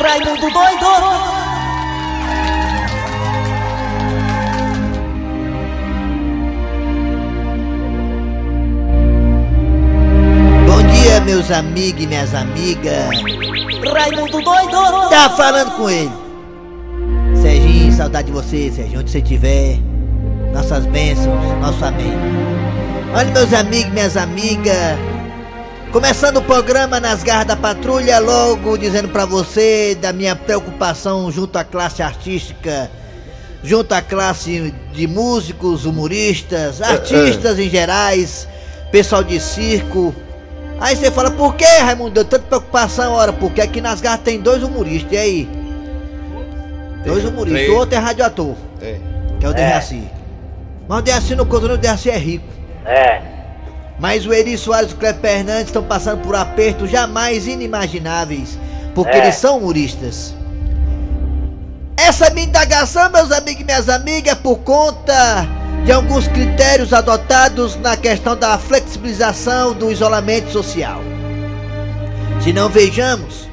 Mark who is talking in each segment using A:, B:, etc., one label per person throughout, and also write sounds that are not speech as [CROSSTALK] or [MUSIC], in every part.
A: Raimundo doido!
B: Bom dia, meus amigos e minhas amigas.
A: Raimundo doido!
B: Tá falando com ele. Serginho, saudade de você, Serginho, onde você estiver. Nossas bênçãos, nosso amém. Olha, meus amigos e minhas amigas. Começando o programa nas garras da patrulha, logo dizendo pra você da minha preocupação junto à classe artística, junto à classe de músicos, humoristas, artistas em gerais, pessoal de circo. Aí você fala, por que, Raimundo? Tanta preocupação, ora, porque aqui nas garras tem dois humoristas, e aí? Dois humoristas, o outro é radioator,
C: É.
B: que é o Dejaci. Mas o não conta, não, o Dejaci é rico.
D: É.
B: Mas o Eri Soares e o Cleber Fernandes estão passando por apertos jamais inimagináveis, porque
D: É.
B: eles são humoristas. Essa minha indagação, meus amigos e minhas amigas, é por conta de alguns critérios adotados na questão da flexibilização do isolamento social. Se não vejamos,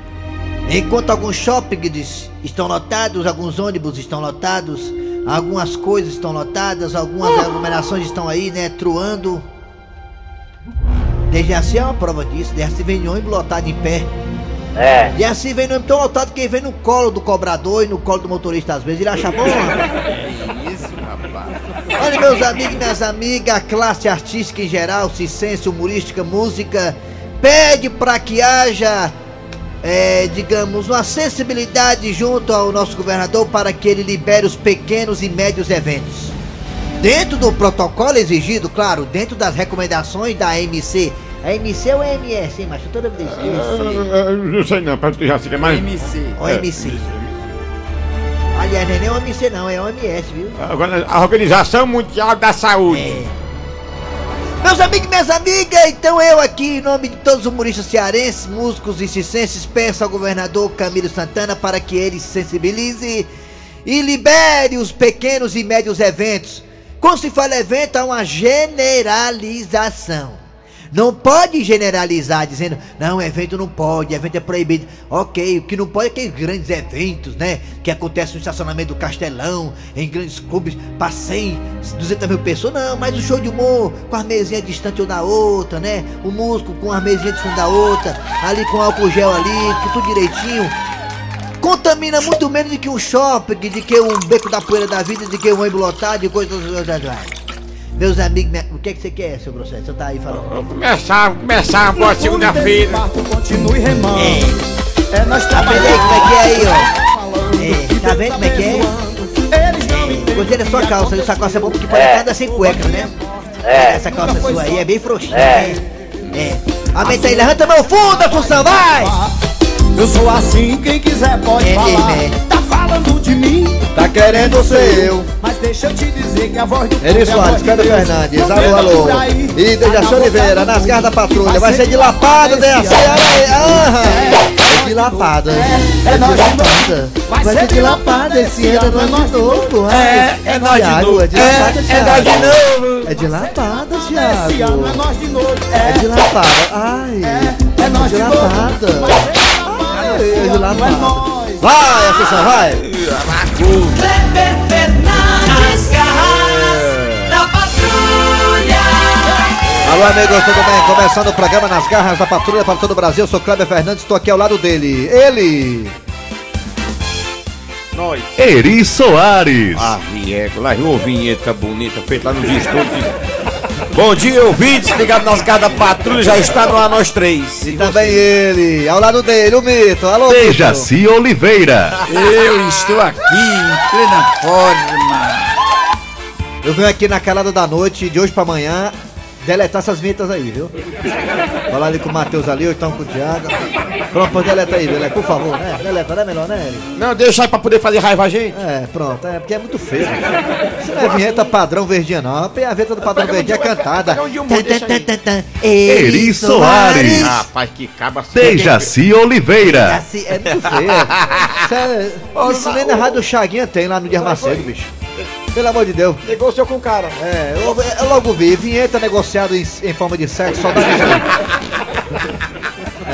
B: enquanto alguns shoppings estão lotados, alguns ônibus estão lotados, algumas coisas estão lotadas, algumas aglomerações estão aí, né, truando. Dejaci é uma prova disso, Dejaci vem no ônibus lotado em pé.
D: É.
B: E assim vem no ônibus tão lotado que vem no colo do cobrador e no colo do motorista às vezes, ele acha bom. [LAUGHS]
C: Isso, rapaz.
B: Olha, meus amigos e minhas amigas, a classe artística em geral, ciência, humorística, música, pede para que haja, é, digamos, uma sensibilidade junto ao nosso governador para que ele libere os pequenos e médios eventos. Dentro do protocolo exigido, claro, dentro das recomendações da AMC. A AMC ou a MS, hein, macho? Toda vez eu esqueço.
E: Não sei não, para tu já se mais.
C: MC.
B: OMC. Aliás, não é nem OMC não, é OMS, viu?
E: Agora, a Organização Mundial da Saúde.
B: É. Meus amigos e minhas amigas, então eu aqui, em nome de todos os humoristas cearenses, músicos e cicenses, peço ao governador Camilo Santana para que ele se sensibilize e libere os pequenos e médios eventos. Quando se fala evento, há uma generalização. Não pode generalizar dizendo, não, evento não pode, evento é proibido. Ok, o que não pode é aqueles grandes eventos, né? Que acontecem no estacionamento do Castelão, em grandes clubes, para 100, 200 mil pessoas. Não, mas o show de humor com as mesinhas distantes uma da outra, né? O músico com as mesinhas distantes da outra, ali com álcool gel ali, tudo direitinho. Contamina muito menos do que um shopping, de que um beco da poeira da vida, de que um ônibus lotado e coisas. Meus amigos, minha- o que é que você quer, seu processo? Você tá aí falando.
E: Vamos começar, vamos começar boa segunda-feira.
F: Continue remando.
B: É.
F: É nós
B: Tá vendo aí como é que é aí, ó? É, tá vendo como é que é?
F: Entendem.
B: Gostei da sua calça, essa calça é boa porque pode
D: É.
B: andar sem cueca, né?
D: É.
B: Essa calça sua aí é bem frouxinha,
D: É.
B: né? É. Aumenta aí, levanta meu fundo, Assunção, vai!
F: Eu sou assim, quem quiser pode
B: É,
F: falar.
B: é.
F: Tá falando de mim,
B: Tá querendo ser eu.
F: mas deixa eu te dizer que a voz do
B: Eri
F: é
B: Soares, Pedro. Fernandes, alô, alô. E Dejaci Oliveira,
F: na
B: nas garras da patrulha. Vai ser de lapada, Dejaci, olha aí.
F: É.
B: De lapada.
F: É,
B: É de
F: nós de
B: lapada. Vai ser de lapada esse ano, é nós de novo.
C: É, é nós de
B: Thiago,
C: novo.
B: É de lapada,
C: É, é nós de
B: Thiago.
C: novo.
B: É de lapada,
F: Esse ano é
B: Thiago.
F: nós de novo.
B: É de
F: É,
B: lapada. Ai.
F: é, é nós
B: de
F: novo. ser de lapada
B: é
F: é.
B: Vai, Assunção, vai.
A: Kleber Fernandes, garras da patrulha!
B: Alô, amigos, tudo bem? Começando o programa Nas Garras da Patrulha para todo o Brasil. Eu sou Kleber Fernandes, estou aqui ao lado dele. Ele.
C: Nós.
G: Eri Soares.
C: Ah, Viego, lá uma vinheta bonita feita lá nos estúdios. Bom dia, ouvintes, ligado nas garras da patrulha, já está no ar nós três.
B: E também ele, ao lado dele, o Mito. Alô, Mito.
G: Dejaci Oliveira.
C: Eu estou aqui em plena forma.
B: Eu venho aqui na calada da noite, de hoje pra amanhã, deletar essas vinhetas aí, viu? Falar ali com o Matheus ali, ou então com o Thiago. Pronto, pode deleta aí, deleta, por favor, né? Deleta, não é melhor, né, Eli?
C: Não, deixa aí pra poder fazer raiva a gente.
B: É, pronto, é porque é muito feio. Isso não é vinheta padrão verdinha, não. A vinheta do padrão verdinha é cantada.
G: Eri Soares.
C: Rapaz, que caba
G: Dejaci Oliveira.
B: Assim, é muito feio. Isso, é, [LAUGHS] isso nem na rádio Chaguinha tem lá no Dia Macedo, bicho. Pelo amor de Deus.
C: Negociou com o cara.
B: É, eu, eu logo vi, vinheta negociada em, em forma de sexo, só dá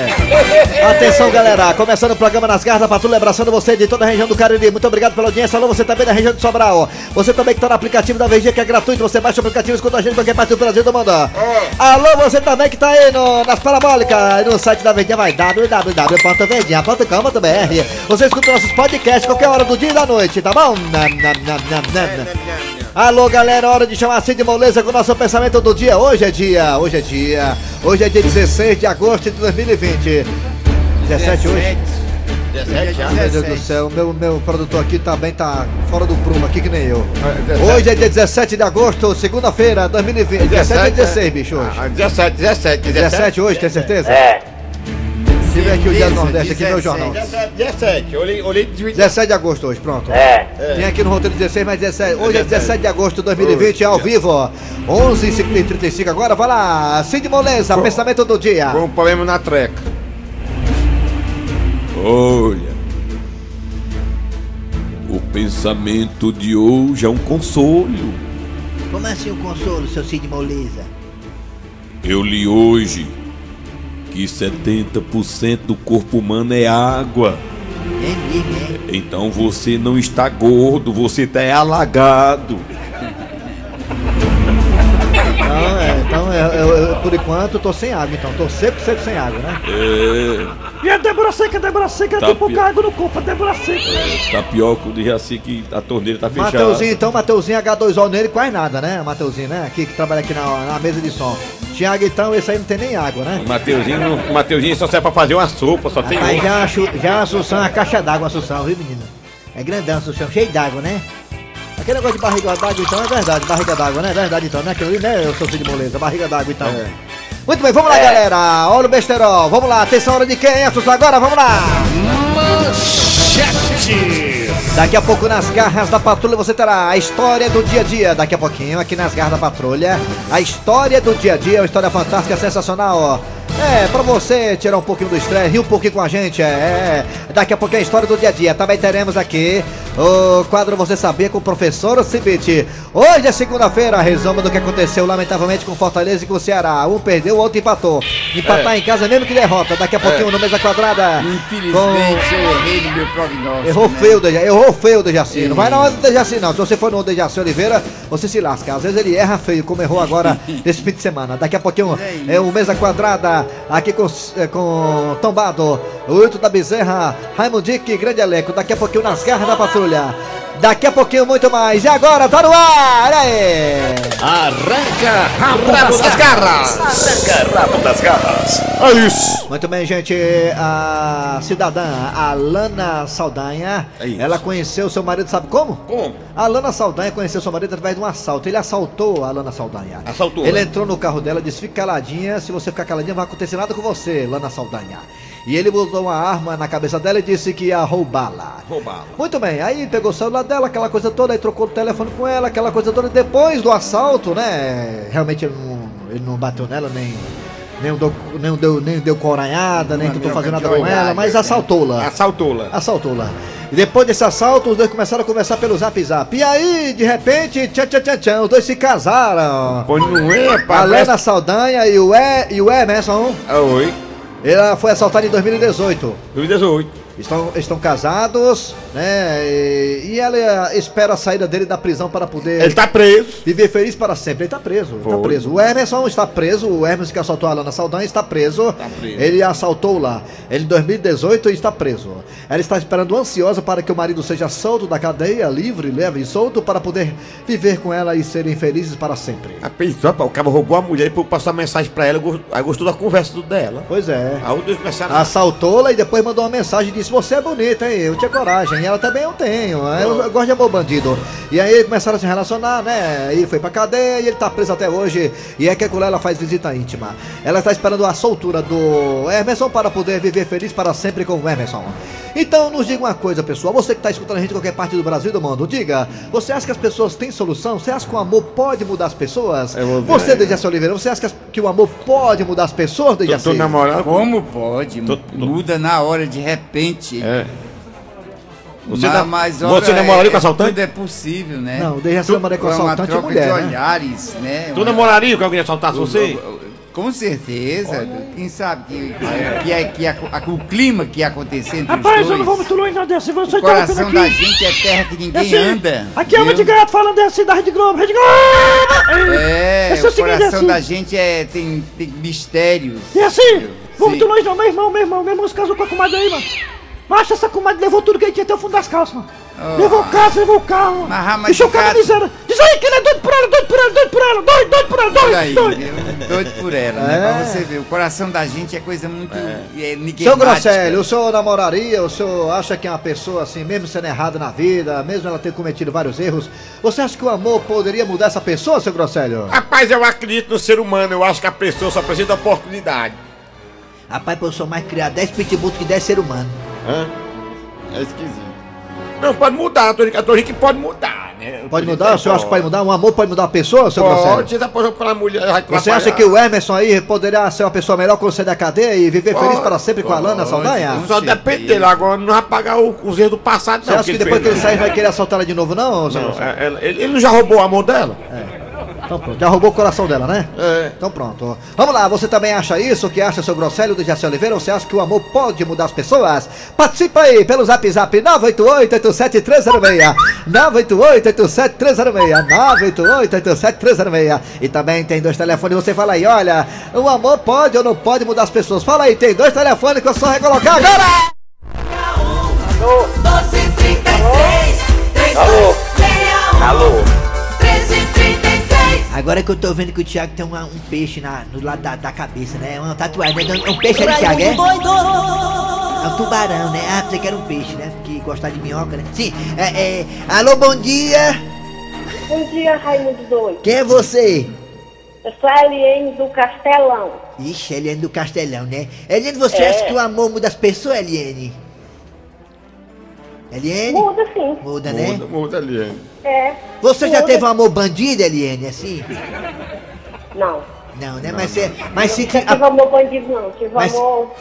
B: aí. Atenção, galera. Começando o programa Nas Garras da Patrulha, abraçando você de toda a região do Cariri. Muito obrigado pela audiência. Alô, você também da região de Sobral. Você também que tá no aplicativo da VG, que é gratuito. Você baixa o aplicativo e escuta a gente em qualquer parte do Brasil do mundo. Alô, você também que tá aí no, nas parabólicas, no site da Verdinha, vai www.verdinha.com.br. Você escuta nossos podcasts qualquer hora do dia e da noite, tá bom? Nam, nam, nam, nam, nam. Alô, galera, hora de chamar Cid Moleza com o nosso pensamento do dia. Hoje é dia, hoje é dia. Hoje é dia 16 de agosto de 2020. 17 hoje?
C: 17 já.
B: Meu Deus do céu, meu, meu produtor aqui também tá fora do prumo aqui que nem eu.
C: Hoje
B: Hoje é dia 17 de agosto, segunda-feira, 2020. 17 e 16, bicho, hoje.
C: Ah, 17, 17, 17.
B: 17 hoje, tem certeza?
D: É.
B: Se vem aqui o Dia do Nordeste, aqui no meu jornal.
C: 17, 17. Olhei, olhei de
B: 17 de agosto hoje, pronto.
D: É.
B: Tem aqui no roteiro 16, mas 17. Hoje é 17 de agosto de 2020, ao vivo. 11 h 35 agora, vai lá. Cid Moleza, pensamento do dia.
E: Com um problema na treca.
H: Olha, o pensamento de hoje é um consolo.
B: Como assim o consolo, seu Cid Moleza?
H: Eu li hoje que 70% do corpo humano é água.
B: É é?
H: Então você não está gordo, você está alagado.
B: Eu, por enquanto tô sem água, então. Tô seco, seco sem água, né?
H: É,
B: E a Débora Seca, a Débora Seca,
H: Tá pouca pior.
B: água no corpo, a Débora Seca.
H: tapioca de Jaci que a torneira tá fechada.
B: Mateuzinho, então, Mateuzinho H2O nele, quase nada, né? Mateuzinho, né? Aqui que trabalha aqui na, na mesa de som. Tiago, então, esse aí não tem nem água, né?
E: O Mateuzinho, não- o Mateuzinho só serve pra fazer uma sopa, só tem
B: Mas
E: um.
B: já, a já a Assunção é uma caixa d'água, Assunção, viu, menina? É grandão, Assunção, cheio d'água, né? Aquele negócio de barriga d'água, então, é verdade, barriga d'água, né? É verdade, então, né? Aquilo ali, né, eu sou filho de moleza, barriga d'água, então. Muito bem, vamos lá, galera. Olha o besterol, vamos lá. Atenção, hora de quem, Assunção? Agora, vamos lá. Daqui a pouco nas garras da patrulha você terá a história do dia a dia. Daqui a pouquinho, aqui nas garras da patrulha, a história do dia a dia, uma história fantástica, sensacional, ó. É, pra você tirar um pouquinho do estresse, rir um pouquinho com a gente, é, é. Daqui a pouquinho a história do dia a dia. Também teremos aqui o quadro Você Sabia com o professor Cibite. Hoje é segunda-feira, resumo do que aconteceu lamentavelmente com Fortaleza e com o Ceará. Um perdeu, o outro empatou. Empatar em casa mesmo que derrota. Daqui a pouquinho no Mesa Quadrada.
I: Infelizmente, eu errei no meu prognóstico.
B: Errou
I: né?
B: feio, Dejaci. Errou feio, o Dejaci. Não vai na onda do Dejaci, não. Se você for no Dejaci Oliveira, você se lasca. Às vezes ele erra feio, como errou agora [LAUGHS] nesse fim de semana. Daqui a pouquinho é o Mesa Quadrada, aqui com, é, com Tombado, o Wilton da Bezerra, Raimundique, grande elenco. Daqui a pouquinho nas garras da patrulha. Daqui a pouquinho muito mais. E agora, tá no ar! Aí!
C: Arranca rabo das garras.
E: É isso.
B: Muito bem, gente. A cidadã, a Lana Saldanha,
C: É
B: ela conheceu seu marido, sabe como?
C: Como?
B: A Lana Saldanha conheceu seu marido através de um assalto. Ele assaltou a Lana Saldanha.
C: Assaltou,
B: Ele
C: né?
B: entrou no carro dela, disse: fica caladinha. Se você ficar caladinha, não vai acontecer nada com você, Lana Saldanha. E ele botou uma arma na cabeça dela e disse que ia roubá-la.
C: Roubá-la.
B: Muito bem, aí pegou o celular dela, aquela coisa toda, aí trocou o telefone com ela, aquela coisa toda. Depois do assalto, né? Realmente ele não, ele não bateu nela, nem. Nem deu, nem deu, nem deu coranhada, nem tentou fazer nada com ela, mas
I: né?
B: assaltou-la.
E: Assaltou-la.
B: Assaltou-la. E depois desse assalto, os dois começaram a conversar pelo zap zap. E aí, de repente, tchan tchan tchan tchan, os dois se casaram.
E: Pois não é,
B: A
E: rapaz.
B: Lena Saldanha e o, e, e o Emerson,
E: Ah, Oi.
B: Ela foi assaltada em 2018.
E: 2018.
B: Estão, estão casados, né? E, e ela espera a saída dele da prisão para poder
E: Ele tá preso.
B: viver feliz para sempre. Ele tá preso, tá
E: Foi.
B: preso. O Emerson está preso, o Emerson que assaltou a Lana Saldanha está preso.
C: preso.
B: Ele assaltou lá. Ele em 2018 está preso. Ela está esperando ansiosa para que o marido seja solto da cadeia, livre, leve e solto para poder viver com ela e serem felizes para sempre.
E: A rapaz, o cara roubou a mulher e por passar mensagem pra ela, aí gostou da conversa dela.
B: Pois é.
E: Aí os dois começaram.
B: Assaltou-la e depois mandou uma mensagem e disse: Você é bonita, hein? Eu tinha coragem. E ela também eu tenho. Eu, eu gosto de amor bandido. E aí começaram a se relacionar, né? E foi pra cadeia e ele tá preso até hoje. E é que com ela faz visita íntima. Ela está esperando a soltura do Emerson para poder viver feliz para sempre com o Emerson. Então nos diga uma coisa, pessoal. Você que está escutando a gente em qualquer parte do Brasil e do mundo, diga: Você acha que as pessoas têm solução? Você acha que o amor pode mudar as pessoas? Você, Dejaci Oliveira, você acha que as- que o amor pode mudar as pessoas,
E: Tô,
B: Dejaci?
E: tô namorando.
I: Como pode?
E: Tô- tô-
I: Muda na hora, de repente.
E: É. Você,
I: Ma-
E: na-
I: mas,
E: você namoraria com
I: é-
E: assaltante?
I: Tudo é possível, né?
B: Não, o Dejaci namorei com
I: É uma
B: assaltante e
I: troca
B: mulher,
I: de
B: né?
I: olhares, né?
E: Tu
I: Uma-
E: namoraria com alguém assaltasse você?
I: Com certeza. Quem sabe que, que, é, que, a- a- o clima que ia acontecer entre
J: Rapaz,
I: os
J: eu não vou
I: dois.
J: muito longe não desse. Você
I: O
J: tá
I: coração
J: aqui?
I: da gente é terra que ninguém
J: Esse-
I: anda.
J: Aqui é
I: viu?
J: de gato falando desse da Rede Globo. Rede Globo!
I: É,
J: Esse é o
I: coração
J: assim.
I: da gente é, tem, tem mistérios.
J: E assim, vou muito longe não, meu irmão, meu irmão, meu irmão se casou com a comadre aí, mano. Macho, essa comadre levou tudo que ele tinha até o fundo das calças, mano.
I: Ah.
J: Levou casa, levou o carro.
I: Mas, mas
J: Deixou o
I: de
J: cara miséria. Diz aí que ele é doido por ela, doido por ela, doido por ela, doido, doido por ela, doido,
I: Olha aí,
J: doido.
I: doido por ela, né?
B: É.
I: Pra você ver, o coração da gente é coisa muito é,
B: Seu
I: enigmática.
B: Grosselio, o senhor namoraria, o senhor acha que é uma pessoa assim, mesmo sendo errada na vida, mesmo ela ter cometido vários erros, você acha que o amor poderia mudar essa pessoa, seu Grosselio?
E: Rapaz, eu acredito no ser humano, eu acho que a pessoa só precisa de oportunidade.
B: Rapaz, eu sou mais criado 10 pitbull que 10 ser humano.
E: Hã? É esquisito. Não, pode mudar, a a Torique pode mudar, né?
B: Pode mudar? O senhor acha que pode mudar? Um amor pode mudar a pessoa, seu
E: Pode, você mulher, vai
B: Você acha que o Emerson aí poderia ser uma pessoa melhor quando sair da cadeia e viver feliz para sempre com a Lana Saldanha?
E: Só depende dele, agora não vai pagar o, os erros do passado,
B: Você
E: não.
B: acha que
E: ele
B: depois que ele sair vai querer assaltar ela de novo, não,
E: é- ela- ele, ele não já roubou o amor dela?
B: Então pronto, já roubou o coração dela, né?
E: É.
B: Então pronto. Vamos lá, você também acha isso? O que acha, seu Grosselio do Jaci Oliveira? Ou você acha que o amor pode mudar as pessoas? Participa aí pelo zap zap 988-87306 988-87306 988-87306 E também tem dois telefones, você fala aí, olha, o amor pode ou não pode mudar as pessoas? Fala aí, tem dois telefones que eu só recolocar agora!
A: 1233 3261
D: Alô?
A: 1333
B: Agora que eu tô vendo que o Thiago tem uma- um peixe na, no lado da, da cabeça, né? Uma tatuagem, né? É um peixe ali, Thiago, é? É um tubarão, né? Ah, você quer um peixe, né? Porque gostar de minhoca, né? Sim, é, é... Alô, bom dia!
K: Bom dia, Raimundo Doido.
B: Quem é você?
K: Eu sou a Eliane do Castelão.
B: Ixi, Eliane do Castelão, né? Eliane, você
K: É.
B: acha que o amor muda as pessoas, Eliane? Eliane?
K: Muda sim.
B: Muda, né?
E: Muda, muda ali.
K: É.
B: Você já
K: Muda.
B: teve um amor bandido, Eliane, assim?
K: Não.
B: Não, né? Mas, você, mas se...
K: Não tive amor bandido, não. Tive
B: Mas-
K: amor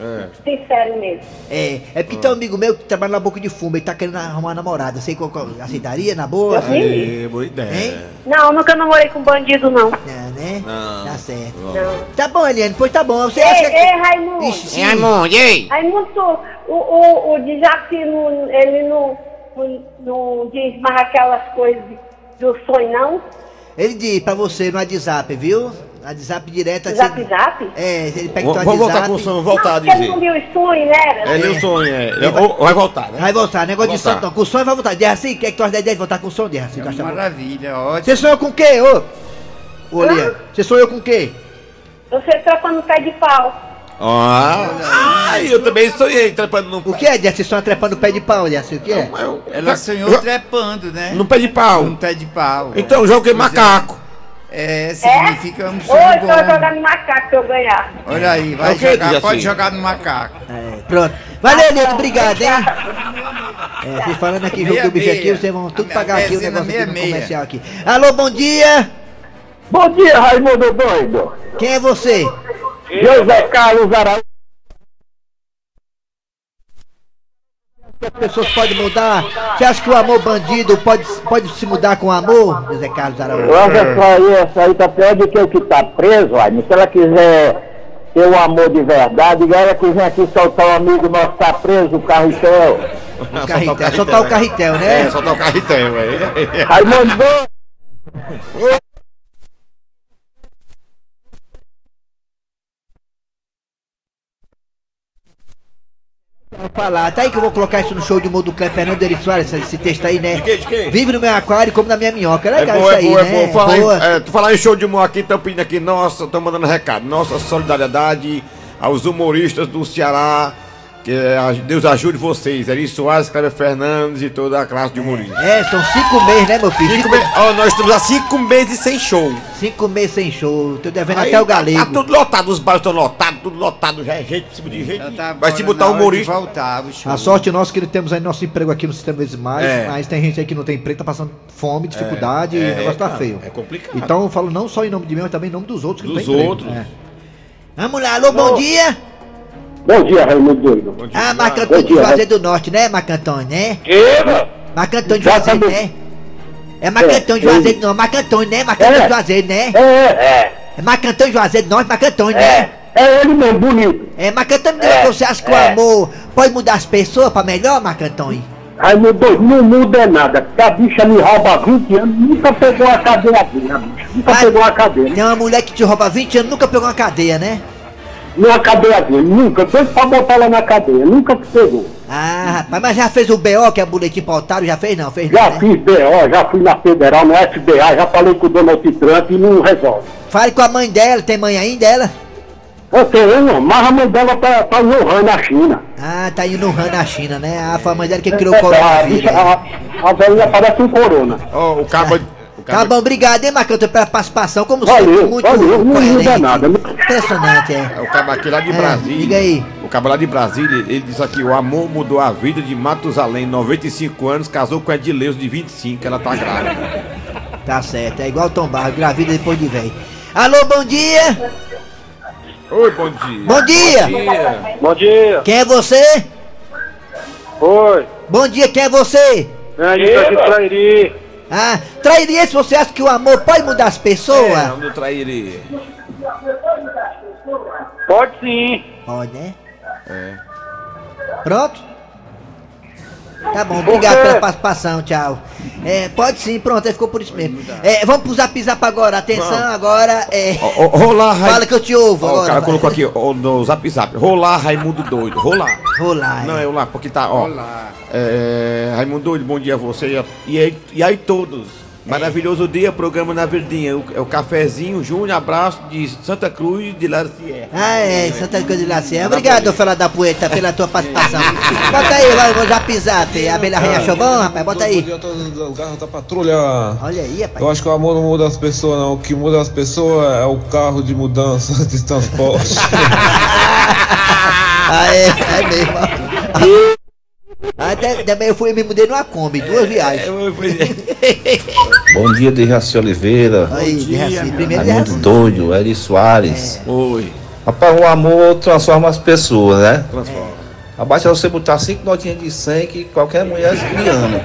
E: É.
K: sincero mesmo.
B: É, é porque tem um amigo meu que trabalha na boca de fumo, ele tá querendo arrumar uma namorada. Sei qual, qual aceitaria, na boa?
K: Eu sim.
E: É, boa ideia.
B: Hein?
K: Não, nunca namorei com bandido, não.
B: Não, né?
E: Não.
B: Tá certo.
K: Não.
B: Tá bom, Eliane, pois tá bom. Você
K: Ei,
B: acha que...
K: ei, Raimundo.
B: Ixi, sim.
I: Raimundo, e aí?
K: Raimundo, o, o, o não, ele não, não, não diz mais aquelas coisas do sonho, não?
B: Ele diz pra você no WhatsApp, viu? No WhatsApp direto. assim-
K: Zap Zap?
B: É, ele pega o
E: vamos voltar com o som, voltar a
K: porque ele não
E: dizer.
K: viu o sonho, né?
E: É nem o sonho, é. Ele vai, vai voltar, né?
B: Vai voltar, negócio
E: Vai
B: de som
E: voltar.
B: não. Com o som vai voltar. Derraci, o que é que tu acha da ideia de voltar com o?
I: É
B: Tu acha
I: uma
B: bom?
I: maravilha, ótimo.
B: Você sonhou com o quê, ô? Ô, Lia, você sonhou com o quê?
K: Você no pé de pau.
E: Ah, ai, eu também sonhei trepando no
B: O que é? Você sonha trepando no pé de pau, Derraci? O que é?
I: Ela sonhou
E: eu-
I: trepando, né?
E: No pé de pau.
I: Num pé de pau.
E: Então joguei
I: Pois é.
E: Macaco.
I: É, significa um
K: Hoje
I: sonho
K: eu vou jogar no macaco que eu ganhar.
I: Olha aí,
E: É
I: vai
E: quê,
I: jogar, pode jogar no macaco.
B: É, pronto. Valeu, Eliane, obrigado, hein? É, vocês falando aqui, jogo do bicho aqui, vocês vão tudo pagar aqui o negócio aqui
I: meia,
B: no comercial aqui. Alô, bom dia!
F: Bom dia, Raimundo Doido.
B: Quem é você?
F: José Carlos Araújo.
B: As pessoas podem mudar? Você acha que o amor bandido pode, pode se mudar com o amor? José Carlos Araújo.
F: Olha só aí, essa aí tá pior do que o que tá preso, Raimundo. Se ela quiser ter um amor de verdade, ela quiser aqui soltar um amigo nosso que tá preso, o carretel.
B: O carretel, soltar o carretel, né?
E: É, soltar o carretel, velho.
F: Raimundo Doido.
B: Falar, tá aí que eu vou colocar isso no show de humor do Cleber Fernando Eri Soares, esse, texto aí, né?
E: De quê, de quê?
B: Vive no meu aquário como na minha minhoca. É
E: É
B: legal
E: boa,
B: isso
E: é
B: aí,
E: boa, é
B: né?
E: boa. Falar
B: Boa.
E: em, é, tu falar em show de humor aqui, estão pedindo aqui, nossa, estão mandando recado. Nossa solidariedade aos humoristas do Ceará. Que é, Deus ajude vocês. Eri Soares, Cleber Fernandes e toda a classe de humoristas.
B: É, são cinco meses, né, meu filho?
E: Cinco
B: Cinco,
E: me- ó, nós estamos há cinco meses sem show.
B: cinco meses sem show. Tô devendo
E: Aí
B: até o
E: tá-
B: galego.
E: Tá, tudo lotado, os bares estão lotados, tudo lotado, já é gente, tipo de.
I: Já tá
E: Vai se botar humorista.
I: voltar.
B: A sorte nossa é que temos aí nosso emprego aqui no sistema Desimais,
E: É.
B: mas tem gente aí que não tem emprego, tá passando fome, dificuldade e
E: é,
B: o negócio tá
E: cara,
B: feio.
E: é complicado.
B: Então eu falo não só em nome de mim, mas também em nome dos outros que
E: Dos
B: não tem
E: outros.
B: emprego. É. Vamos lá, alô, bom dia!
F: Bom dia, Raimundo Doido.
E: Bom dia.
B: Ah, Marco Antônio de Juazeiro do Norte, né, Marco Antônio, né?
F: Que, mano?
B: Marco Antônio de Juazeiro, né? É Marco
F: É,
B: Antônio de Juazeiro, não, Marco Antônio, né? Marco Antônio
F: É.
B: de Juazeiro, né?
F: É,
D: É.
B: É Marcantão Juazeiro, nós, Marcantão,
F: É,
B: né?
F: é ele mesmo, bonito.
B: É, Marcantão,
F: É,
B: você acha que o
F: é.
B: amor pode mudar as pessoas pra melhor, Marcantão?
F: Raimundo doido, não muda nada, porque a bicha me rouba há 20 anos, nunca pegou a cadeia a bicha, nunca pegou a cadeia.
B: Tem uma mulher que te rouba 20 anos, nunca pegou uma cadeia, né?
F: Numa cadeia dele, nunca, doido pra botar ela na cadeia, nunca que pegou.
B: Ah, rapaz, mas já fez o BO, que é boletim pautado? Já fez não? Fez não,
F: Já
B: né?
F: fiz BO, já fui na Federal, no SBA, já falei com o Donald Trump e não resolve.
B: Fale com a mãe dela, tem mãe ainda ela?
F: Eu tenho, mas a mãe dela tá, tá em Wuhan, na China.
B: Ah, tá indo no Han na China, né? Ah, foi a mãe dela que criou
F: É,
B: o
F: a,
B: coronavírus.
F: bicha, a, a velhinha parece um corona.
E: Ó, o cabo.
B: Tá bom, obrigado, hein, Marcantão, pela participação. Como
F: Valeu,
B: sempre, muito
F: valeu, não nada.
B: Impressionante, é.
E: É o cabo aqui lá de
B: É,
E: Brasília.
B: diga aí.
E: O cabo lá de Brasília, ele disse aqui: o amor mudou a vida de Matusalém, 95 anos, casou com a Edileuza de 25, ela tá grávida.
B: Tá certo, é igual Tom Barro, gravida depois de velho. Alô, bom dia!
E: Oi, bom dia.
B: Bom dia!
E: Bom dia.
F: Bom dia.
B: Quem é você?
F: Oi.
B: Bom dia, quem é você?
F: É isso aqui, Trairi.
B: Ah, trairia se você acha que o amor pode mudar as pessoas?
E: É, não trairei.
F: Pode sim.
B: Pode, né?
E: É.
B: Pronto? Tá bom, obrigado pela participação, tchau. É, pode sim, pronto, aí ficou por isso mesmo. É, vamos pro zap zap agora, atenção,
E: Vamos.
B: agora é.
E: Rolar, Ra-
B: Fala que eu te ouvo
E: Ó,
B: agora.
E: o cara
B: vai.
E: colocou aqui ó, no zap zap. Rolar, Raimundo doido. Rolar.
B: Rolar.
E: Não, é o lá, porque tá, ó.
I: Olá.
E: É, Raimundo doido, bom dia a você e, e, aí, e aí todos. Maravilhoso dia, programa na Verdinha. O, é o cafezinho, Júnior, abraço de Santa Cruz de La Sierra.
B: Ah, é, Santa Cruz de La Sierra. Obrigado, fela da poeta, pela tua participação. Bota aí, vai, vou zap zap. A abelha rainha achou bom, rapaz? Bota aí.
L: Bom dia a todos do carro da patrulha.
B: Olha aí, rapaz.
L: Eu acho que o amor não muda as pessoas, não. O que muda as pessoas é o carro de mudança de transporte. [LAUGHS]
B: Ah, é, é mesmo. [LAUGHS] De- também eu fui e me mudei numa Kombi, duas viagens. [LAUGHS]
M: Bom dia, Dejaci Oliveira.
B: Aí, Dejaci, primeiro
M: Raimundo
B: Dejaci.
M: Doido, Eri Soares.
E: Oi.
M: Rapaz, o amor transforma as pessoas, né?
E: Transforma.
M: Abaixo é você botar cinco notinhas de 100 que qualquer mulher me ama.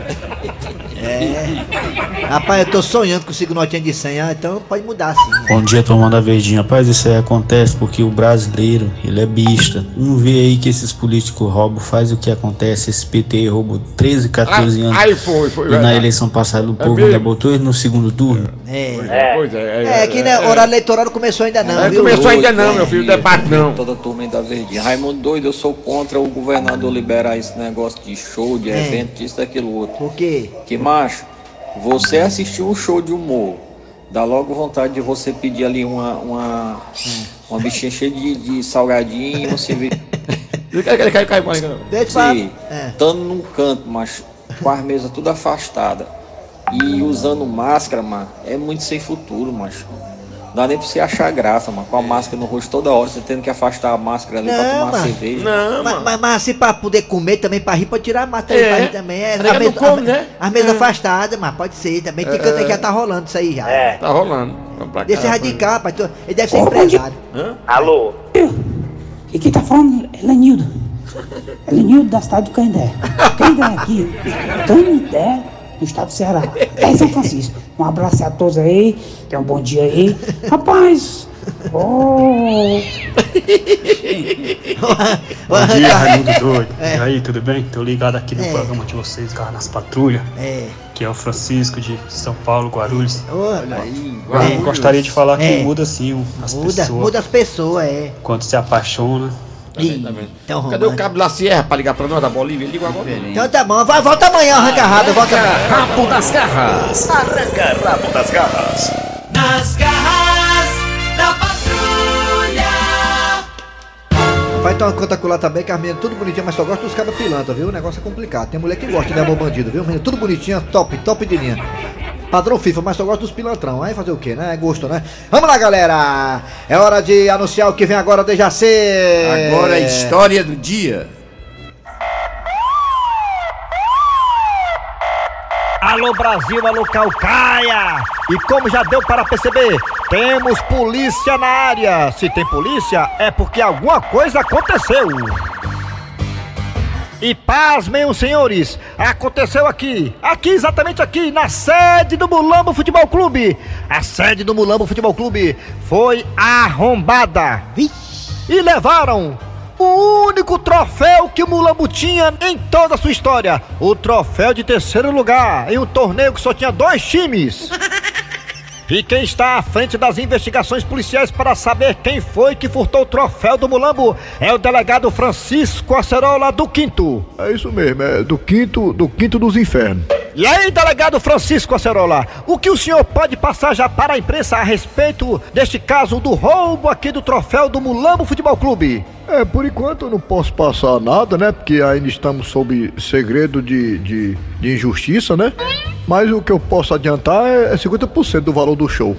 B: É. Rapaz, eu tô sonhando com o notinha de 100, ah, então pode mudar sim.
N: Bom dia, turma da Verdinha. Rapaz, isso aí acontece porque o brasileiro, ele é bista. Não vê aí que esses políticos roubam, faz o que acontece. Esse PT roubou 13, 14
E: Ah,
N: anos.
E: aí foi, foi
N: E na
E: verdade.
N: eleição passada o povo
E: mesmo?
N: ainda botou ele no segundo turno.
B: É.
E: Pois é.
B: É, que né, horário eleitoral não começou ainda não,
E: É,
B: viu?
E: começou ainda não, meu filho, debate não.
O: Toda a turma da Verdinha. Raimundo doido, eu sou contra o governador liberar esse negócio de show, de
B: É.
O: evento, disso, daquilo outro.
B: Por quê?
O: Que macho, você assistiu um show de humor, dá logo vontade de você pedir ali uma, uma, uma bichinha cheia de, de salgadinho e você vê.
E: Cai, cai, cai.
B: Deixa.
O: Sim,
B: É.
O: estando num canto, mas com as mesas tudo afastada e usando máscara, mano, é muito sem futuro, macho. Não dá nem pra você achar graça, mano. Com a máscara no rosto toda hora, você tendo que afastar a máscara ali pra
B: Não,
O: tomar
B: mano.
O: cerveja.
B: mas, mas, mas assim pra poder comer também, pra rir, pode tirar a máscara
O: É.
B: pra rir também. É, a
O: não
B: mesa,
O: come,
B: a-
O: né?
B: As mesas
O: É.
B: afastadas, mas pode ser também. Tem
E: É.
B: canto que já tá rolando isso aí já.
E: É. Tá rolando. Vamos pra cá,
B: Deixa
E: rapaz.
B: radical, rapaz. tu- Ele deve ser
E: Ô,
B: empresário.
D: Alô?
P: E quem tá falando é Lenildo. É Lenildo da cidade do Canindé. Canindé aqui. Canindé, no estado do Ceará. É São Francisco. Um abraço a todos aí. Tenham um bom dia aí. Rapaz. Oh.
N: Bom dia, Raimundo Doido.
B: É.
N: E aí, tudo bem? Tô ligado aqui no
B: É.
N: programa de vocês, Garra nas Patrulhas.
B: É.
N: Que é o Francisco de São Paulo, Guarulhos.
B: Olha aí,
N: Eu
B: Guarulhos.
N: gostaria de falar que
B: É.
N: muda sim o- as
B: Muda,
N: pessoas.
B: muda as pessoas, é.
N: Quando se apaixona.
B: Ih, então
E: Cadê o cabo da Sierra pra ligar pra nós da Bolívia? Liga agora.
B: Então tá bom, vai, volta amanhã, arranca rabo, volta amanhã.
A: Rabo das garras. Arranca rabo das garras. Nas garras da patrulha.
J: Vai tomar conta com lá também, que as meninas tudo bonitinha, mas só gosta dos cabos pilantra, viu? O negócio é complicado. Tem mulher que gosta de amor bandido, viu? Menina, tudo bonitinha, top, top de linha. Padrão FIFA, mas só gosta dos pilantrão. Aí fazer o quê, né? É gosto, né? Vamos lá, galera! É hora de anunciar o que vem agora de Jacê!
I: Agora a história do dia.
Q: Alô Brasil, alô Calcaia! E como já deu para perceber, temos polícia na área. Se tem polícia, é porque alguma coisa aconteceu. E pasmem os senhores, aconteceu aqui, aqui exatamente aqui, na sede do Mulambo Futebol Clube. A sede do Mulambo Futebol Clube foi arrombada. E levaram o único troféu que o Mulambo tinha em toda a sua história. O troféu de terceiro lugar em um torneio que só tinha dois times. [LAUGHS] E quem está à frente das investigações policiais para saber quem foi que furtou o troféu do Mulambo é o delegado Francisco Acerola do Quinto.
R: É isso mesmo, é do quinto, do quinto dos infernos.
Q: E aí, delegado Francisco Acerola, o que o senhor pode passar já para a imprensa a respeito deste caso do roubo aqui do troféu do Mulambo Futebol Clube?
R: É, por enquanto eu não posso passar nada, né? Porque ainda estamos sob segredo de, de, de injustiça, né? Mas o que eu posso adiantar é 50% do valor do show.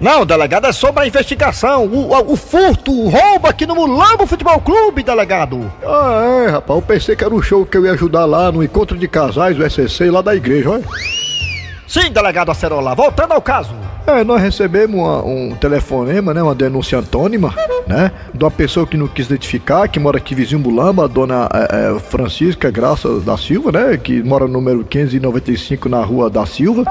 Q: Não, delegado, é sobre a investigação, o, o, o furto, o roubo aqui no Mulambo Futebol Clube, delegado.
R: Ah, é, rapaz, eu pensei que era o show que eu ia ajudar lá no encontro de casais do SCC lá da igreja, olha.
Q: Sim, delegado Acerola, voltando ao caso.
R: É, nós recebemos uma- um telefonema, né, uma denúncia antônima, né, de uma pessoa que não quis identificar, que mora aqui vizinho Mulamba, a dona é, é, Francisca Graça da Silva, né, que mora no número 595 na rua da Silva.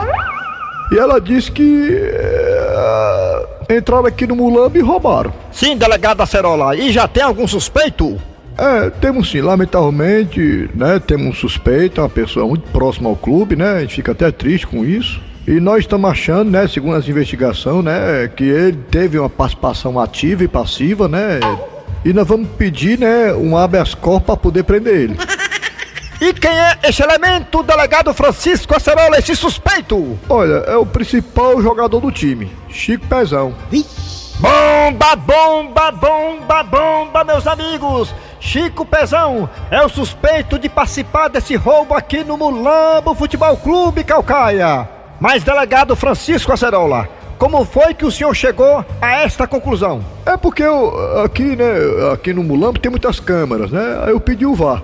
R: E ela disse que é, entraram aqui no Mulamba e roubaram.
Q: Sim, delegado Acerola, e já tem algum suspeito?
R: É, temos sim, lamentavelmente, né, temos um suspeito, uma pessoa muito próxima ao clube, né, a gente fica até triste com isso. E nós estamos achando, né, segundo as investigações, né, que ele teve uma participação ativa e passiva, né, e nós vamos pedir, né, um habeas corpus para poder prender ele. [LAUGHS]
Q: E quem é esse elemento, delegado Francisco Acerola, esse suspeito?
R: Olha, é o principal jogador do time, Chico Pezão.
Q: Bomba, bomba, bomba, bomba, meus amigos! Chico Pezão é o suspeito de participar desse roubo aqui no Mulambo Futebol Clube Calcaia. Mas, delegado Francisco Acerola, como foi que o senhor chegou a esta conclusão?
R: É porque eu, aqui, né, aqui no Mulambo tem muitas câmeras, né, aí eu pedi o VAR.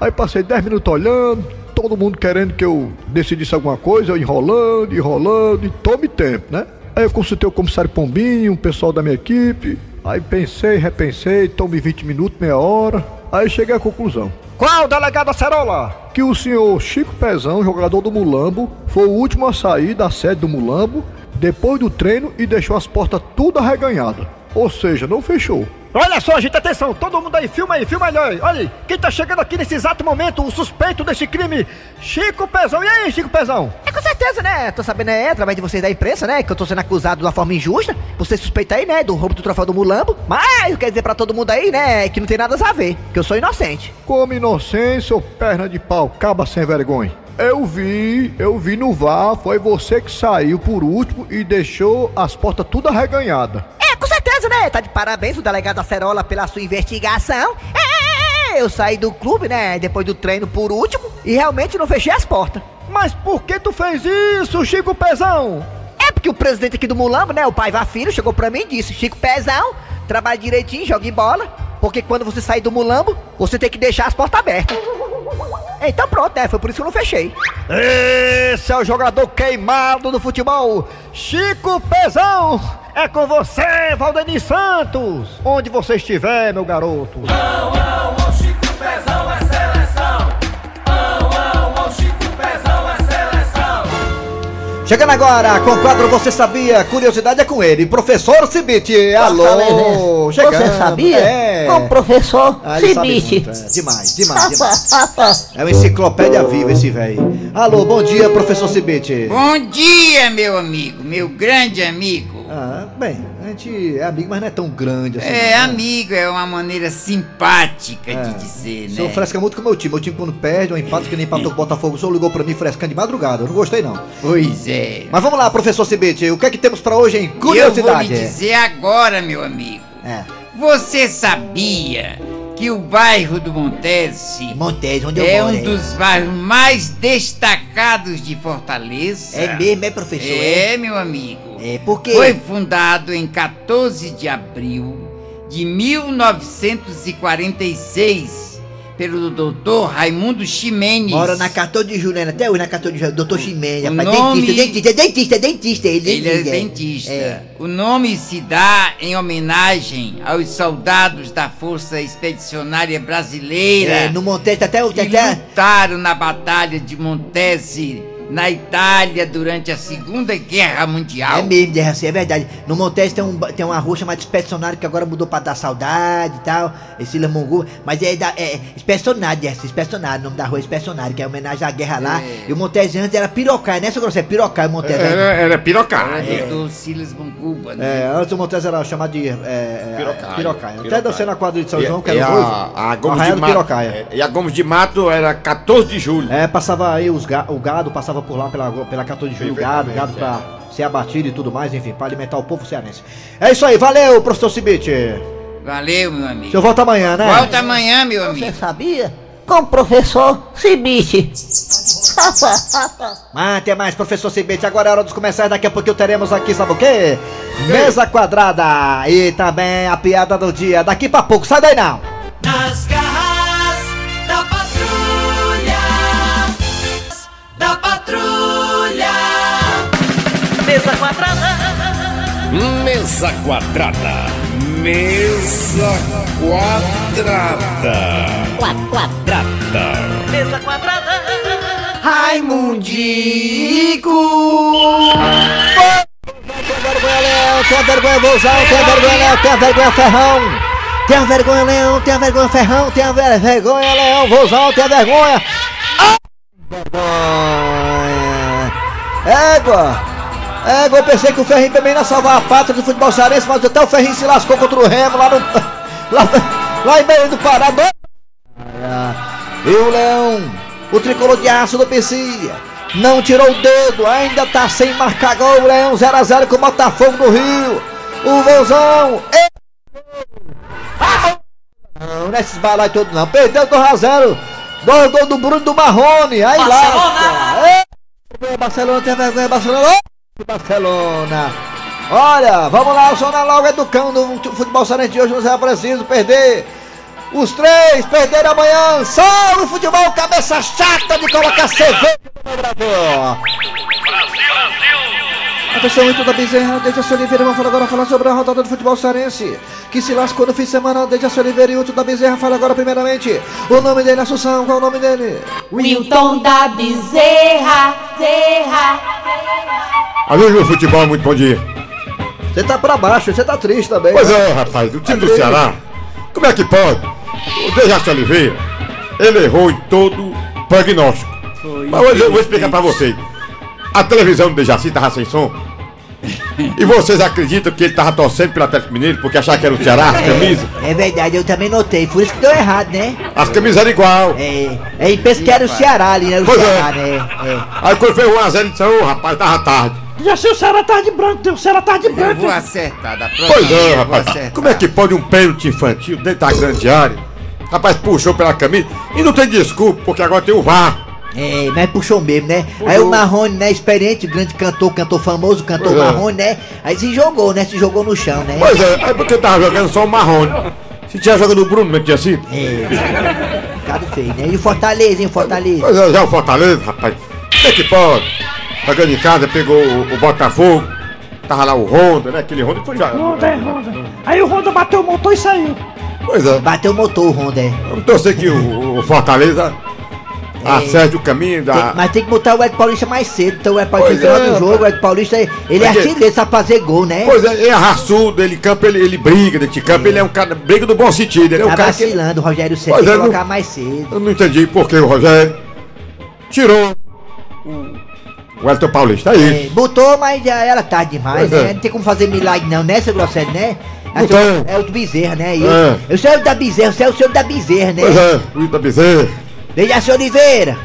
R: Aí passei 10 minutos olhando, todo mundo querendo que eu decidisse alguma coisa, enrolando, enrolando, e tome tempo, né? Aí eu consultei o comissário Pombinho, o pessoal da minha equipe, aí pensei, repensei, tome 20 minutos, meia hora, aí cheguei à conclusão.
Q: Qual, delegado Acerola?
R: Que o senhor Chico Pezão, jogador do Mulambo, foi o último a sair da sede do Mulambo depois do treino e deixou as portas tudo arreganhadas. Ou seja, não fechou.
Q: Olha só, gente, atenção, todo mundo aí, filma aí, filma aí, olha quem tá chegando aqui nesse exato momento, o suspeito desse crime, Chico Pezão. E aí, Chico Pezão?
B: É com certeza, né? Tô sabendo, é, através de vocês da imprensa, né? Que eu tô sendo acusado de uma forma injusta. Você suspeita aí, né? Do roubo do troféu do Mulambo. Mas eu quero dizer pra todo mundo aí, né? Que não tem nada a ver. Que eu sou inocente.
R: Como inocência ou perna de pau, caba sem vergonha. Eu vi, eu vi no VAR, foi você que saiu por último e deixou as portas tudo arreganhadas.
B: É, com certeza, né? Tá de parabéns o delegado Acerola pela sua investigação. É, eu saí do clube, né? Depois do treino por último e realmente não fechei as portas.
Q: Mas por que tu fez isso, Chico Pezão?
B: É porque o presidente aqui do Mulambo, né? O pai Vá Filho chegou pra mim e disse: Chico Pezão, trabalha direitinho, jogue bola. Porque quando você sair do Mulambo, você tem que deixar as portas abertas. Então pronto, né? Foi por isso que eu não fechei.
Q: Esse é o jogador queimado do futebol, Chico Pezão. É com você, Valdemir Santos. Onde você estiver, meu garoto.
A: O Chico
J: Chegando agora com o quadro Você Sabia? Curiosidade é com ele, professor Cibite. Alô,
B: Fortaleza.
J: chegando.
B: Você sabia?
J: É.
B: Com o professor
J: Ah,
B: Cibite.
J: é. Demais, demais, demais. [LAUGHS] É uma enciclopédia viva esse velho. Alô, bom dia, professor Cibite.
I: Bom dia, meu amigo, meu grande amigo.
J: Ah, bem, a gente é amigo, mas não é tão grande assim.
I: É,
J: não, né?
I: amigo é uma maneira simpática
J: É.
I: de dizer,
J: O senhor
I: né?
J: fresca muito com o meu time. Meu time quando perde, um empate que nem empatou com o Botafogo, o senhor ligou pra mim frescando de madrugada. Eu não gostei, não.
I: Pois é.
J: Mas vamos lá, professor Cibite. O que é que temos pra hoje em
I: Eu vou
J: curiosidade?
I: lhe dizer agora, meu amigo.
J: É.
I: Você sabia que o bairro do Montese
B: Montese, onde eu
I: é
B: moro,
I: um
B: é.
I: dos bairros mais destacados de Fortaleza?
B: É mesmo, é, professor?
I: É, meu amigo.
B: É, por quê?
I: Foi fundado em 14 de abril de 1946 pelo doutor Raimundo Ximenes.
B: Mora na 14 de julho, né? Até hoje na 14 de julho. Doutor Ximenes,
I: O
B: rapaz.
I: nome-
B: Dentista, dentista, dentista, dentista. Ele,
I: Ele é dentista. O nome se dá em homenagem aos soldados da Força Expedicionária Brasileira.
B: É, no Montese, até o.
I: que
B: Até,
I: lutaram na Batalha de Montese, na Itália, durante a Segunda Guerra Mundial.
B: É mesmo, Derraci, é verdade. No Montese tem, um, tem uma rua chamada Expedicionário que agora mudou pra dar saudade e tal. Esse Lamongu. Mas é, da, é Expedicionário, Derraci, Expedicionário. O nome da rua é Expedicionário, que é homenagem à guerra lá.
I: É.
B: E o Montese antes era Pirocai, né, seu grosso? É Pirocai o Montese.
E: Era, era pirocá.
I: É. Do Silas Mancuba, né?
J: É, antes o Montese era chamado de. É, é,
E: Pirocai.
J: Pirocai. Até
E: Pirocai.
J: descendo a quadra de São
E: E-
J: João, que
E: e
J: era
E: a, Gomes de Mato. É, E a Gomes de Mato era 14 de julho.
J: É, passava aí os ga- o gado, passava por lá pela, pela 14 de julho, gado, gado pra ser abatido e tudo mais, enfim, pra alimentar o povo cearense. É isso aí, valeu, professor Cibite.
I: Valeu, meu amigo.
J: O senhor volta amanhã, né?
I: Volta amanhã, meu amigo.
B: Você sabia? Com o professor Cibite. Mas [LAUGHS] até mais, professor Cibite. Agora é hora dos comerciais. Daqui a pouquinho teremos aqui, sabe o quê? Mesa quadrada. E também a piada do dia. Daqui pra pouco, sai daí não.
A: Nas garras da patrulha. Da patrulha. Mesa quadrada.
G: Mesa quadrada. Quadrada.
A: Mesa quadrada.
B: Raimundico. Tem vergonha, Leão, tem vergonha, Vozão, tem vergonha, Leão, tem vergonha, Ferrão. Tem vergonha, Leão, tem vergonha, Ferrão, tem ver- vergonha, Leão, Vozão, tem vergonha. Ah! Vergonha. Égua. Égua, eu pensei que o Ferrinho também ia salvar a pátria do futebol cearense, mas até o Ferrinho se lascou contra o Remo lá no... [LAUGHS] Lá, lá em Belém do Pará. E o Leão, o tricolor de aço do PC, não tirou o dedo, ainda tá sem marcar gol. O Leão 0x0 com o Botafogo do Rio. O Vozão. e- Não, não é esses balai todo não. Perdeu 2x0. Dois gols do Bruno do Marrone. Aí lá. É, Barcelona tem vergonha, Barcelona. Ô, Barcelona. Olha, vamos lá, o Zona logo educando o futebol cearense de hoje não será preciso perder. Os três perderam amanhã. Salve o futebol, cabeça chata de colocar cerveja no Brasil. Atenção, muito da Bezerra, Dejaci Oliveira, vamos falar agora falar sobre a rodada do futebol cearense. Que se lascou no fim de semana, Dejaci Oliveira e Útil da Bezerra, fala agora primeiramente. O nome dele, Assunção, qual é o nome dele?
S: Wilton da Bezerra, Zerra.
E: Amigo do futebol, muito bom dia.
J: Você tá pra baixo, você tá triste também.
E: Pois
J: né?
E: é, rapaz, o time do Ceará, como é que pode? O Dejaci Oliveira, ele errou em todo prognóstico. Mas hoje eu vou explicar pra vocês. A televisão do Dejaci tava sem som. E vocês acreditam que ele tava torcendo pelo Atlético Mineiro porque achava que era o Ceará, as camisas?
B: É verdade, eu também notei, por isso que deu errado, né?
E: As camisas eram igual.
B: É, é e pensa que era o Ceará ali, né? O
E: Pois é.
B: Ceará, né? É.
E: Aí quando foi 1x0, ele disse, ô rapaz, tava tarde.
Q: Já sei o Ceará tá de branco, o Ceará tá de
I: Eu
Q: branco.
I: vou acertar da próxima
E: Pois
I: vez,
E: é,
I: eu
E: rapaz.
I: acertar.
E: Como é que pode um pênalti infantil dentro da grande área? Rapaz, puxou pela camisa e não tem desculpa, porque agora tem o VAR.
B: É, mas puxou mesmo, né? Aí o Marrone, né, experiente, grande cantor, cantor famoso, cantor
E: Pois é.
B: Marrone, né? Aí se jogou, né? Se jogou no chão, né?
E: Pois é, é porque tava jogando só o Marrone. Se tinha jogado o Bruno, não tinha sido?
B: É, ficado feio, né? E o Fortaleza, hein, Fortaleza?
E: Pois é, já o Fortaleza, rapaz. Como é que pode? Jogando em casa, pegou o, o Botafogo. Tava lá o Honda, né? Aquele Honda foi já.
Q: Honda, é Honda. Aí o Honda bateu o motor e saiu.
E: Pois é.
B: Bateu o motor, o Honda, é.
E: Vamos torcer que o, o Fortaleza acerte o caminho
B: Tem-
E: da.
B: mas tem que botar o Ed Paulista mais cedo. Então o Ed Paulista no final
E: é,
B: do jogo, o Ed Paulista, ele é artilheiro, sabe fazer gol, né?
E: Pois é, ele é raçudo, ele campa, ele, ele briga dentro de campo, ele é um cara, briga do bom sentido, ele é um
B: Tá
E: cara que.
B: vacilando, o Rogério Ceni
E: Pois
B: tem que
E: é,
B: colocar
E: não-
B: mais cedo.
E: Eu não entendi por que o Rogério tirou o Elton Paulista, é
B: É,
E: isso.
B: botou, mas já era tarde demais,
E: Pois é.
B: né? Não tem como fazer milagre não, né, seu Grosselio, né?
E: Não tem.
B: É o do Bezerra, né? Eu,
E: É.
B: eu sou o da Bezerra, você é o senhor da Bezerra, né?
E: Pois é, Luiz da Bezerra.
B: Dejaci Oliveira,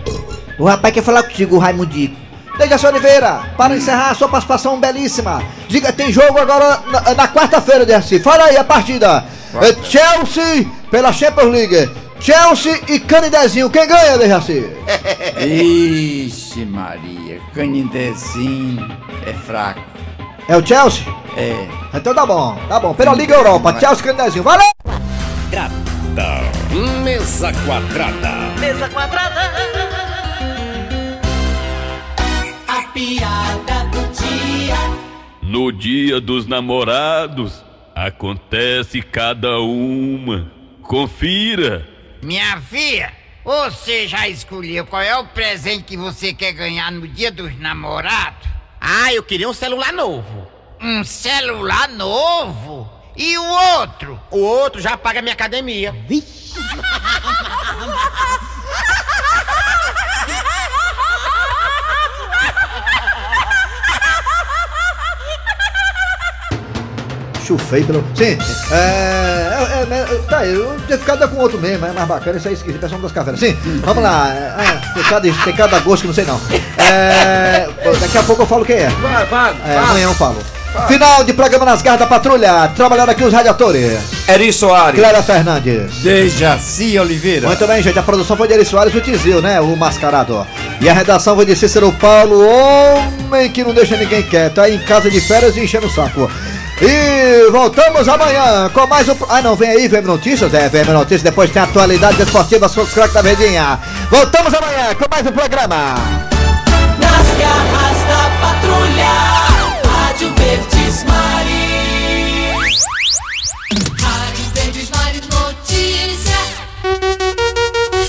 B: o rapaz quer falar contigo, o Raimundico.
J: Dejaci Oliveira, para encerrar a sua participação belíssima. Diga, tem jogo agora na, na quarta-feira, Dejaci. Fala aí a partida. É Chelsea pela Champions League. Chelsea e Canidezinho. Quem ganha, Dejaci? [LAUGHS]
I: Ixi, Maria, Canindezinho é fraco.
J: É o Chelsea?
I: É.
J: Então tá bom, tá bom. Pela Liga Europa, Chelsea e Canidezinho. Valeu!
C: quadrada. Mesa quadrada.
A: Mesa quadrada. A piada do dia.
H: No dia dos namorados, acontece cada uma. Confira.
I: Minha filha, você já escolheu qual é o presente que você quer ganhar no dia dos namorados?
T: Ah, eu queria um celular novo.
I: Um celular novo? E o outro?
T: O outro já paga minha academia.
U: Vixe.
B: Chufei pelo. Sim, é. É, é, é tá, eu tinha ficado com outro mesmo, é mais bacana, isso aí esqueci, pessoal das cavernas. Sim, vamos lá. É, tem, cada, tem cada gosto que não sei não. É, daqui a pouco eu falo quem é.
E: Vai, vai,
B: É, amanhã eu falo. Final de programa nas garras da patrulha. Trabalhando aqui os radiadores.
E: Eri Soares.
B: Clara Fernandes.
E: Dejaci Oliveira.
B: Muito bem, gente. A produção foi de Eri Soares, o Tizil, né? O mascarado. E a redação foi de Cícero Paulo, homem que não deixa ninguém quieto. Aí em casa de férias e enchendo o saco. E voltamos amanhã com mais um. Ah, não, vem aí, VM Notícias? É, VM Notícias. Depois tem atualidades esportivas, os craques da Verdinha. Voltamos amanhã com mais um programa.